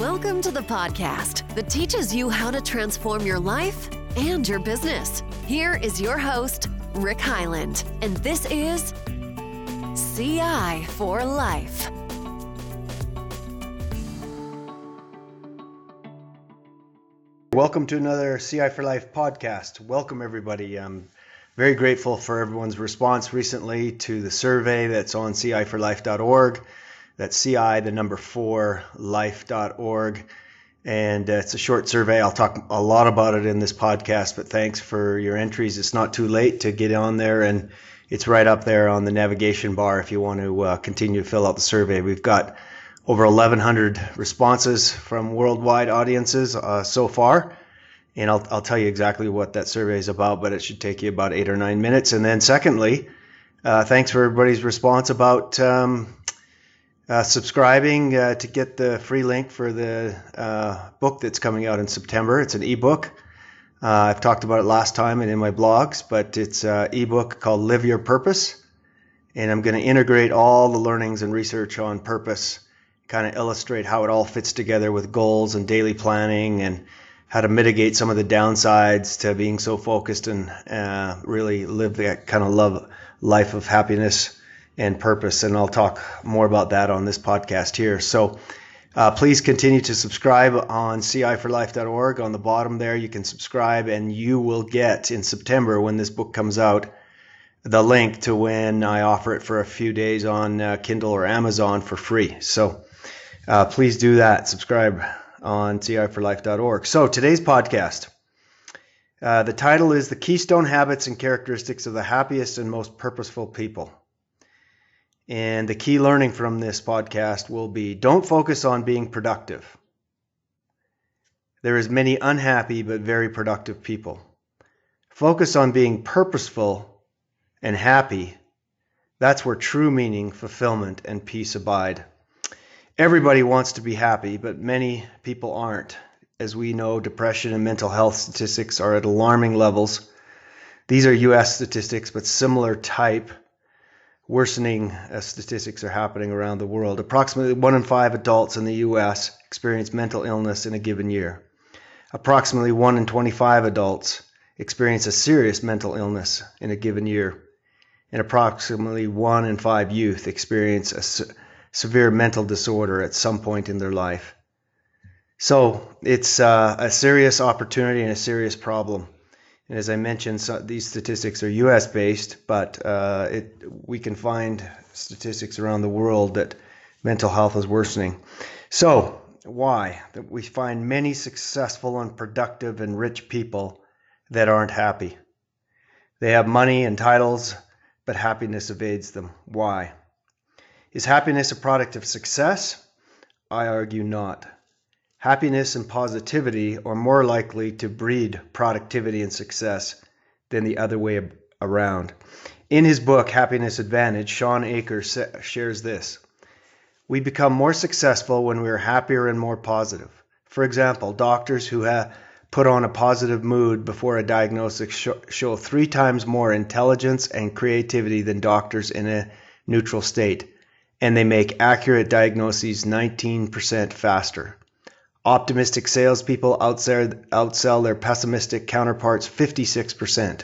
Welcome to the podcast that teaches you how to transform your life and your business. Here is your host, Rick Highland, and this is CI for Life. Welcome to another CI for Life podcast. Welcome, everybody. I'm very grateful for everyone's response recently to the survey that's on ciforlife.org. That's CI, the number four, life.org. And uh, it's a short survey. I'll talk a lot about it in this podcast, but thanks for your entries. It's not too late to get on there, and it's right up there on the navigation bar if you want to uh, continue to fill out the survey. We've got over 1,100 responses from worldwide audiences uh, so far. And I'll, I'll tell you exactly what that survey is about, but it should take you about eight or nine minutes. And then, secondly, uh, thanks for everybody's response about um, uh, subscribing uh, to get the free link for the uh, book that's coming out in September. It's an ebook. Uh, I've talked about it last time and in my blogs, but it's an ebook called Live Your Purpose. And I'm going to integrate all the learnings and research on purpose, kind of illustrate how it all fits together with goals and daily planning and how to mitigate some of the downsides to being so focused and uh, really live that kind of love life of happiness and purpose. And I'll talk more about that on this podcast here. So uh, please continue to subscribe on ciforlife.org. On the bottom there, you can subscribe, and you will get in September when this book comes out the link to when I offer it for a few days on uh, Kindle or Amazon for free. So uh, please do that. Subscribe on ciforlife.org. So today's podcast. Uh, the title is The Keystone Habits and Characteristics of the Happiest and Most Purposeful People. And the key learning from this podcast will be don't focus on being productive. There is many unhappy but very productive people. Focus on being purposeful and happy. That's where true meaning, fulfillment, and peace abide. Everybody wants to be happy, but many people aren't. As we know, depression and mental health statistics are at alarming levels. These are US statistics, but similar type worsening uh, statistics are happening around the world. Approximately one in five adults in the U.S. experience mental illness in a given year. Approximately one in 25 adults experience a serious mental illness in a given year. And approximately one in five youth experience a se- severe mental disorder at some point in their life. So it's uh, a serious opportunity and a serious problem. And as I mentioned, so these statistics are U.S. based, but uh, it, we can find statistics around the world that mental health is worsening. So why? That we find many successful and productive and rich people that aren't happy. They have money and titles, but happiness evades them. Why? Is happiness a product of success? I argue not. Happiness and positivity are more likely to breed productivity and success than the other way around. In his book, Happiness Advantage, Shawn Achor shares this We become more successful when we are happier and more positive. For example, doctors who put on a positive mood before a diagnosis show three times more intelligence and creativity than doctors in a neutral state, and they make accurate diagnoses 19% faster. Optimistic salespeople outsell, outsell their pessimistic counterparts 56%.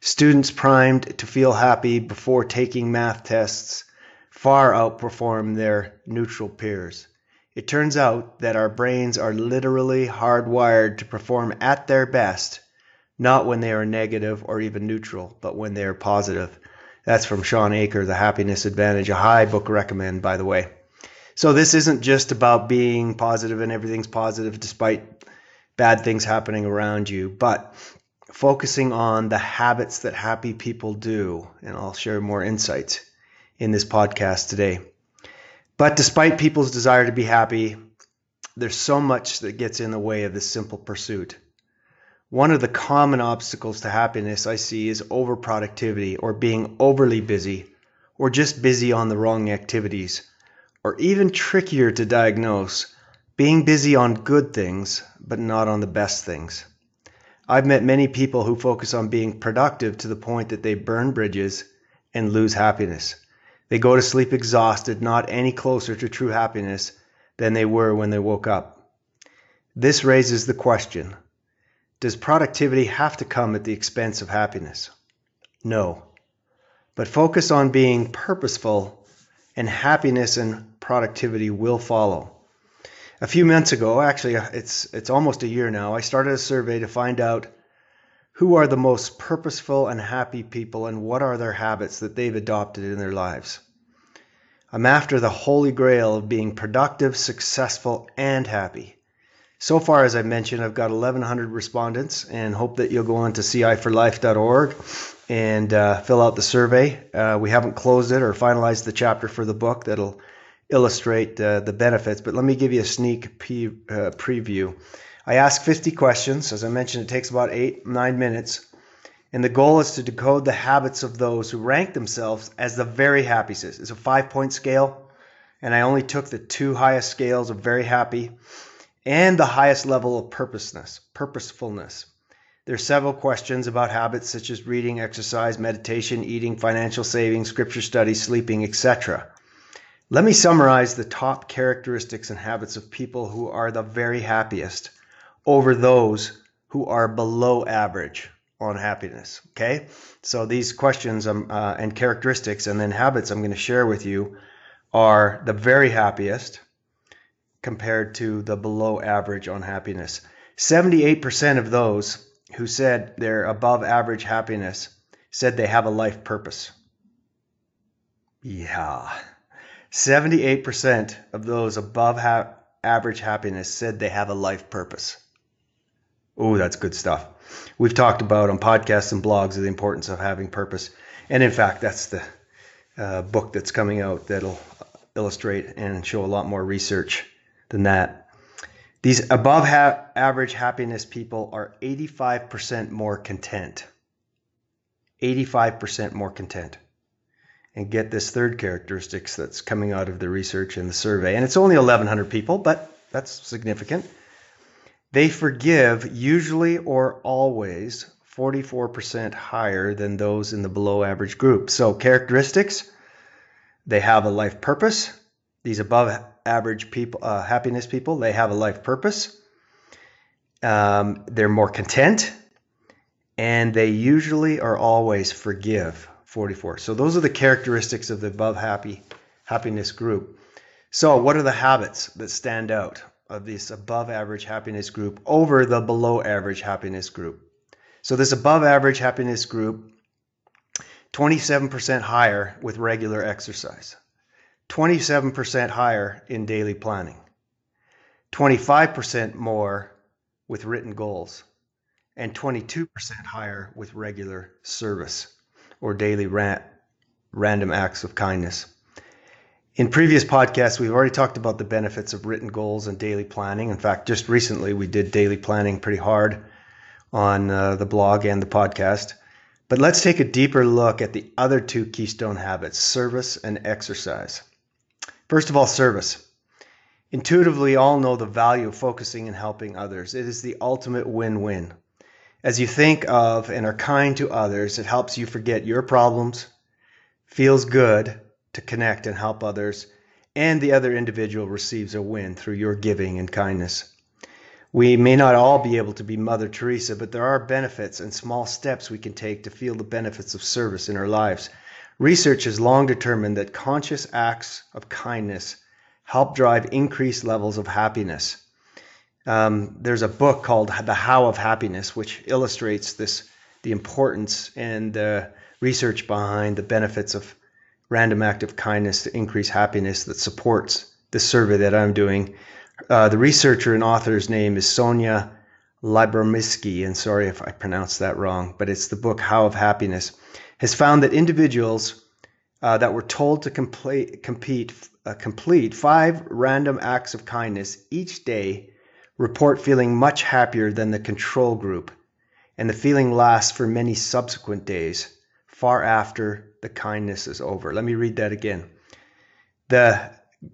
Students primed to feel happy before taking math tests far outperform their neutral peers. It turns out that our brains are literally hardwired to perform at their best, not when they are negative or even neutral, but when they are positive. That's from Shawn Achor, The Happiness Advantage, a high book recommend, by the way. So this isn't just about being positive and everything's positive despite bad things happening around you, but focusing on the habits that happy people do. And I'll share more insights in this podcast today. But despite people's desire to be happy, there's so much that gets in the way of this simple pursuit. One of the common obstacles to happiness I see is overproductivity or being overly busy or just busy on the wrong activities or even trickier to diagnose, being busy on good things, but not on the best things. I've met many people who focus on being productive to the point that they burn bridges and lose happiness. They go to sleep exhausted, not any closer to true happiness than they were when they woke up. This raises the question Does productivity have to come at the expense of happiness? No. But focus on being purposeful, and happiness and productivity will follow. A few months ago, actually, it's, it's almost a year now, I started a survey to find out who are the most purposeful and happy people and what are their habits that they've adopted in their lives. I'm after the holy grail of being productive, successful, and happy. So far, as I mentioned, I've got 1,100 respondents and hope that you'll go on to ciforlife.org and uh, fill out the survey. Uh, we haven't closed it or finalized the chapter for the book that'll illustrate uh, the benefits, but let me give you a sneak pre- uh, preview. I ask 50 questions. As I mentioned, it takes about eight, nine minutes. And the goal is to decode the habits of those who rank themselves as the very happiest. It's a five point scale, and I only took the two highest scales of very happy and the highest level of purposeness, purposefulness. There are several questions about habits such as reading, exercise, meditation, eating, financial saving, scripture study, sleeping, etc. Let me summarize the top characteristics and habits of people who are the very happiest over those who are below average on happiness. Okay, so these questions um, uh, and characteristics and then habits I'm going to share with you are the very happiest compared to the below average on happiness. 78% of those who said they're above average happiness said they have a life purpose. Yeah. 78% of those above ha- average happiness said they have a life purpose. Oh, that's good stuff. We've talked about on podcasts and blogs the importance of having purpose. And in fact, that's the uh, book that's coming out that'll illustrate and show a lot more research than that. These above ha- average happiness people are 85% more content. 85% more content. And get this third characteristics that's coming out of the research and the survey. And it's only 1,100 people, but that's significant. They forgive usually or always 44% higher than those in the below average group. So, characteristics they have a life purpose. These above average people, uh, happiness people, they have a life purpose. Um, they're more content, and they usually or always forgive 44. So those are the characteristics of the above happy happiness group. So what are the habits that stand out? of this above average happiness group over the below average happiness group. So, this above average happiness group, 27% higher with regular exercise, 27% higher in daily planning, 25% more with written goals, and 22% higher with regular service or daily random acts of kindness. In previous podcasts, we've already talked about the benefits of written goals and daily planning. In fact, just recently we did daily planning pretty hard on uh, the blog and the podcast. But let's take a deeper look at the other two keystone habits service and exercise. First of all, service. Intuitively, all know the value of focusing and helping others. It is the ultimate win win. As you think of and are kind to others, it helps you forget your problems, feels good, to connect and help others, and the other individual receives a win through your giving and kindness. We may not all be able to be Mother Teresa, but there are benefits and small steps we can take to feel the benefits of service in our lives. Research has long determined that conscious acts of kindness help drive increased levels of happiness. Um, there's a book called The How of Happiness, which illustrates this, the importance and the research behind the benefits of random act of kindness to increase happiness that supports the survey that I'm doing. Uh, the researcher and author's name is Sonia Lyubomirsky, and sorry if I pronounced that wrong, but it's the book How of Happiness, has found that individuals uh, that were told to complete, compete, uh, complete five random acts of kindness each day report feeling much happier than the control group, and the feeling lasts for many subsequent days, far after the kindness is over. Let me read that again. The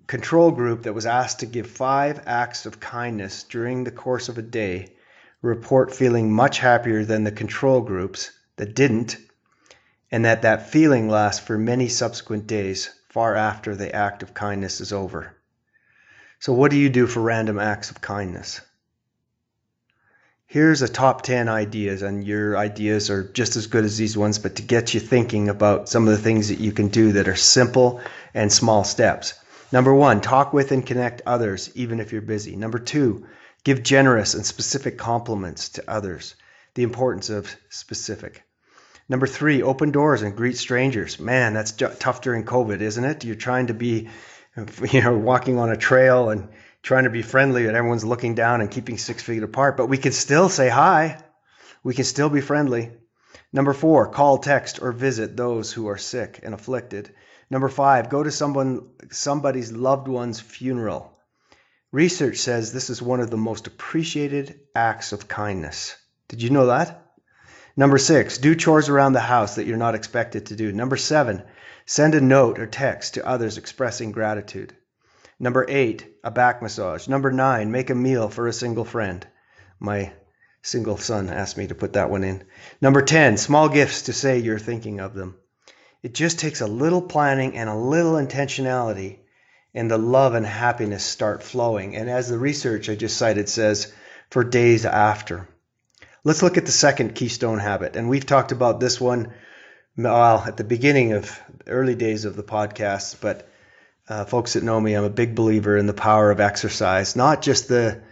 control group that was asked to give five acts of kindness during the course of a day report feeling much happier than the control groups that didn't, and that that feeling lasts for many subsequent days, far after the act of kindness is over. So, what do you do for random acts of kindness? Here's a top 10 ideas, and your ideas are just as good as these ones, but to get you thinking about some of the things that you can do that are simple and small steps. Number one, talk with and connect others, even if you're busy. Number two, give generous and specific compliments to others. The importance of specific. Number three, open doors and greet strangers. Man, that's tough during COVID, isn't it? You're trying to be, you know, walking on a trail and trying to be friendly and everyone's looking down and keeping six feet apart, but we can still say hi. We can still be friendly. Number four, call, text, or visit those who are sick and afflicted. Number five, go to someone somebody's loved one's funeral. Research says this is one of the most appreciated acts of kindness. Did you know that? Number six, do chores around the house that you're not expected to do. Number seven, send a note or text to others expressing gratitude. Number eight, a back massage. Number nine, make a meal for a single friend. My single son asked me to put that one in. Number 10, small gifts to say you're thinking of them. It just takes a little planning and a little intentionality, and the love and happiness start flowing. And as the research I just cited says, for days after. Let's look at the second keystone habit. And we've talked about this one well, at the beginning of early days of the podcast, but uh, folks that know me, I'm a big believer in the power of exercise, not just the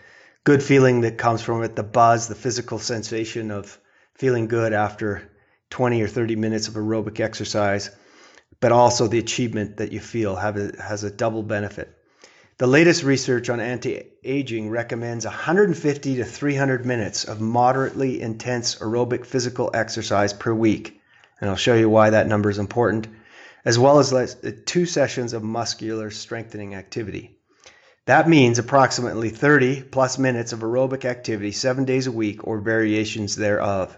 good feeling that comes from it, the buzz, the physical sensation of feeling good after 20 or 30 minutes of aerobic exercise, but also the achievement that you feel have a, has a double benefit. The latest research on anti aging recommends 150 to 300 minutes of moderately intense aerobic physical exercise per week. And I'll show you why that number is important, as well as uh, two sessions of muscular strengthening activity. That means approximately 30 plus minutes of aerobic activity seven days a week or variations thereof.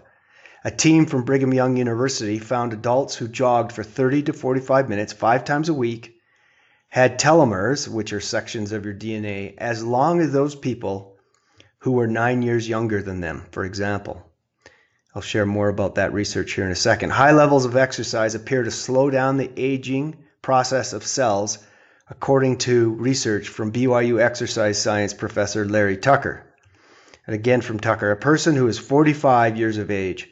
A team from Brigham Young University found adults who jogged for 30 to 45 minutes five times a week had telomeres, which are sections of your DNA, as long as those people who were nine years younger than them, for example. I'll share more about that research here in a second. High levels of exercise appear to slow down the aging process of cells, according to research from BYU exercise science professor Larry Tucker. And again from Tucker, a person who is 45 years of age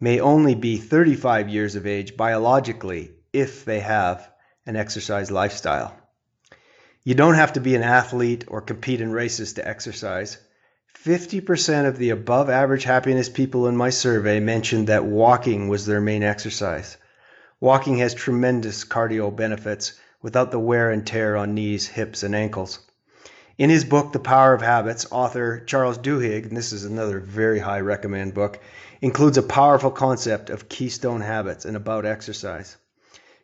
may only be 35 years of age biologically if they have an exercise lifestyle. You don't have to be an athlete or compete in races to exercise. 50% of the above average happiness people in my survey mentioned that walking was their main exercise. Walking has tremendous cardio benefits without the wear and tear on knees, hips, and ankles. In his book, The Power of Habits, author Charles Duhigg, and this is another very high recommend book, includes a powerful concept of keystone habits and about exercise.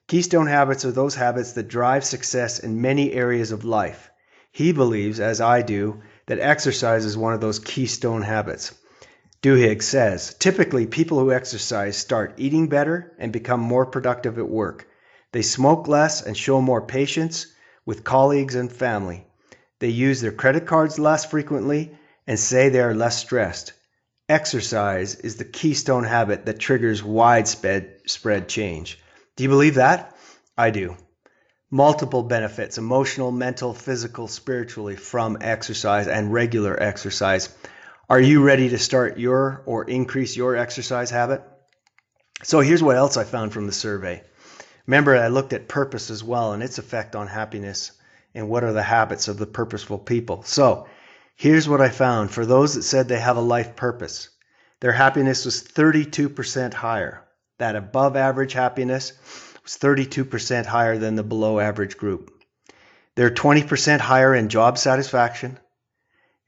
Keystone habits are those habits that drive success in many areas of life. He believes, as I do, that exercise is one of those keystone habits. Duhigg says typically people who exercise start eating better and become more productive at work. They smoke less and show more patience with colleagues and family. They use their credit cards less frequently and say they are less stressed. Exercise is the keystone habit that triggers widespread spread change. Do you believe that? I do. Multiple benefits emotional, mental, physical, spiritually from exercise and regular exercise. Are you ready to start your or increase your exercise habit? So here's what else I found from the survey. Remember, I looked at purpose as well and its effect on happiness and what are the habits of the purposeful people. So Here's what I found for those that said they have a life purpose, their happiness was 32% higher. That above average happiness was 32% higher than the below average group. They're 20% higher in job satisfaction,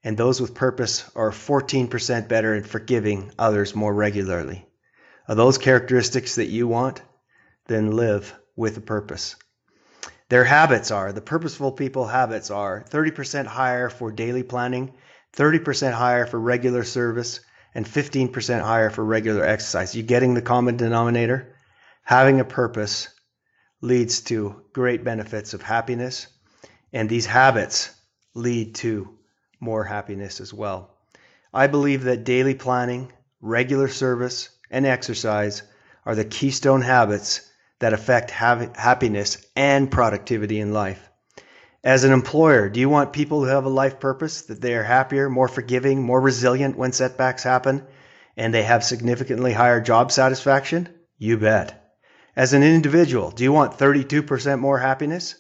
and those with purpose are 14% better in forgiving others more regularly. Are those characteristics that you want? Then live with a purpose. Their habits are the purposeful people habits are 30% higher for daily planning, 30% higher for regular service, and 15% higher for regular exercise. You getting the common denominator? Having a purpose leads to great benefits of happiness, and these habits lead to more happiness as well. I believe that daily planning, regular service, and exercise are the keystone habits that affect happiness and productivity in life. As an employer, do you want people who have a life purpose, that they are happier, more forgiving, more resilient when setbacks happen, and they have significantly higher job satisfaction? You bet. As an individual, do you want 32% more happiness?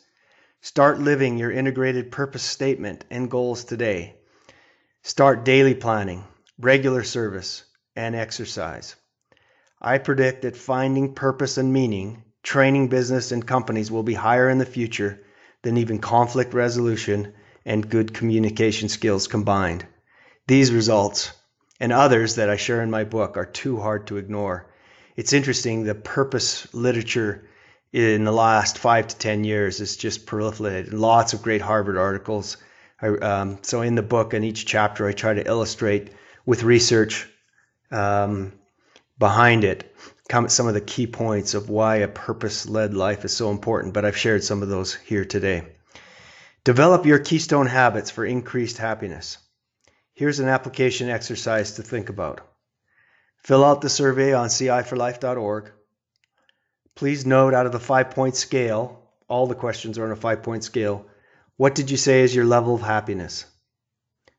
Start living your integrated purpose statement and goals today. Start daily planning, regular service, and exercise. I predict that finding purpose and meaning, training business and companies will be higher in the future than even conflict resolution and good communication skills combined. These results and others that I share in my book are too hard to ignore. It's interesting, the purpose literature in the last five to 10 years has just proliferated. Lots of great Harvard articles. I, um, so, in the book, in each chapter, I try to illustrate with research um, behind it some of the key points of why a purpose led life is so important, but I've shared some of those here today. Develop your keystone habits for increased happiness. Here's an application exercise to think about. Fill out the survey on ciforlife.org. Please note out of the five point scale, all the questions are on a five point scale. What did you say is your level of happiness?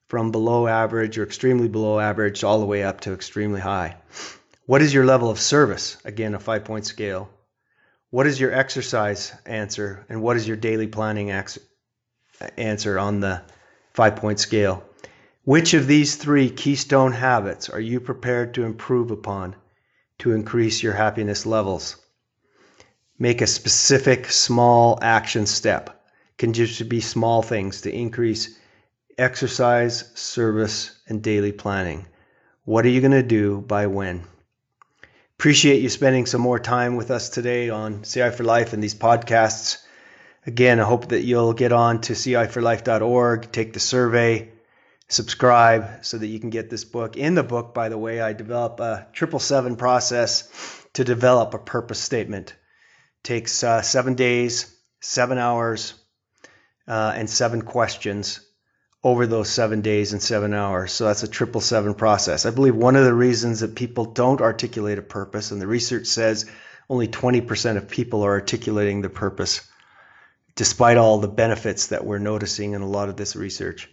From below average or extremely below average all the way up to extremely high. What is your level of service? Again, a five point scale. What is your exercise answer? And what is your daily planning answer on the five point scale? Which of these three keystone habits are you prepared to improve upon to increase your happiness levels? Make a specific small action step. Can just be small things to increase exercise, service, and daily planning. What are you going to do by when? Appreciate you spending some more time with us today on CI for Life and these podcasts. Again, I hope that you'll get on to ciforlife.org, take the survey, subscribe so that you can get this book. In the book, by the way, I develop a triple seven process to develop a purpose statement. It takes uh, seven days, seven hours, uh, and seven questions over those seven days and seven hours. So that's a triple seven process. I believe one of the reasons that people don't articulate a purpose, and the research says only 20% of people are articulating the purpose, despite all the benefits that we're noticing in a lot of this research.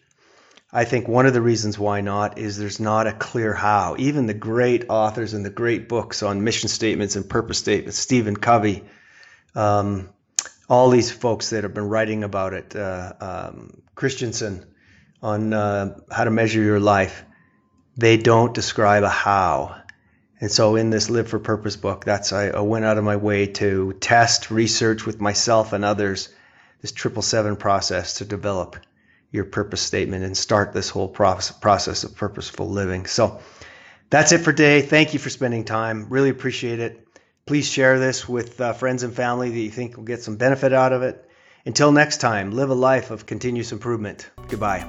I think one of the reasons why not is there's not a clear how. Even the great authors and the great books on mission statements and purpose statements, Stephen Covey, um, all these folks that have been writing about it, uh, um, Christensen, on uh, how to measure your life, they don't describe a how. And so in this Live for Purpose book, that's I, I went out of my way to test, research with myself and others this triple seven process to develop your purpose statement and start this whole process of purposeful living. So that's it for today. Thank you for spending time. Really appreciate it. Please share this with uh, friends and family that you think will get some benefit out of it. Until next time, live a life of continuous improvement. Goodbye.